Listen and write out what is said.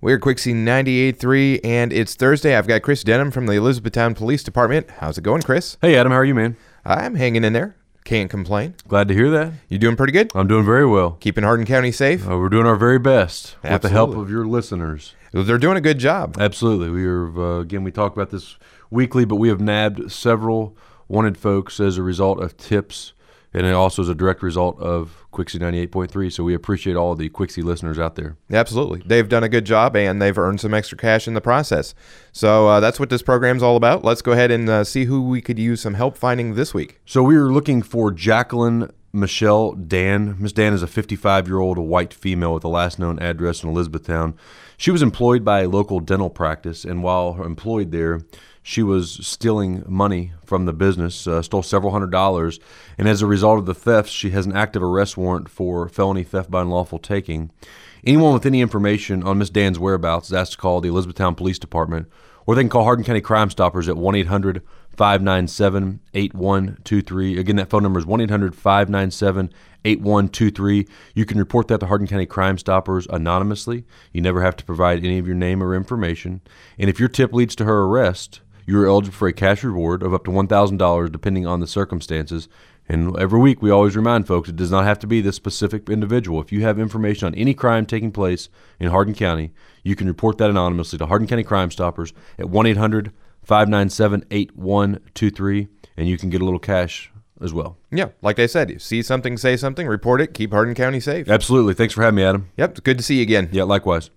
We're Quixie 98.3, and it's Thursday. I've got Chris Denham from the Elizabethtown Police Department. How's it going, Chris? Hey, Adam, how are you, man? I'm hanging in there. Can't complain. Glad to hear that. You doing pretty good? I'm doing very well. Keeping Hardin County safe? Uh, we're doing our very best with the help Absolutely. of your listeners. They're doing a good job. Absolutely. We are, uh, again, we talk about this weekly, but we have nabbed several wanted folks as a result of tips, and it also is a direct result of Quixie 98.3. So we appreciate all the Quixie listeners out there. Absolutely. They've done a good job, and they've earned some extra cash in the process. So uh, that's what this program's all about. Let's go ahead and uh, see who we could use some help finding this week. So we are looking for Jacqueline Michelle Dan. Miss Dan is a 55 year old white female with the last known address in Elizabethtown. She was employed by a local dental practice, and while employed there, she was stealing money from the business, uh, stole several hundred dollars, and as a result of the thefts, she has an active arrest warrant for felony theft by unlawful taking. Anyone with any information on Miss Dan's whereabouts is asked to call the Elizabethtown Police Department, or they can call Hardin County Crime Stoppers at 1 800 597 8123. Again, that phone number is 1 800 597 8123. You can report that to Hardin County Crime Stoppers anonymously. You never have to provide any of your name or information. And if your tip leads to her arrest, you are eligible for a cash reward of up to $1,000 depending on the circumstances. And every week we always remind folks it does not have to be this specific individual. If you have information on any crime taking place in Hardin County, you can report that anonymously to Hardin County Crime Stoppers at 1 800 597 8123, and you can get a little cash as well. Yeah, like I said, you see something, say something, report it, keep Hardin County safe. Absolutely. Thanks for having me, Adam. Yep, good to see you again. Yeah, likewise.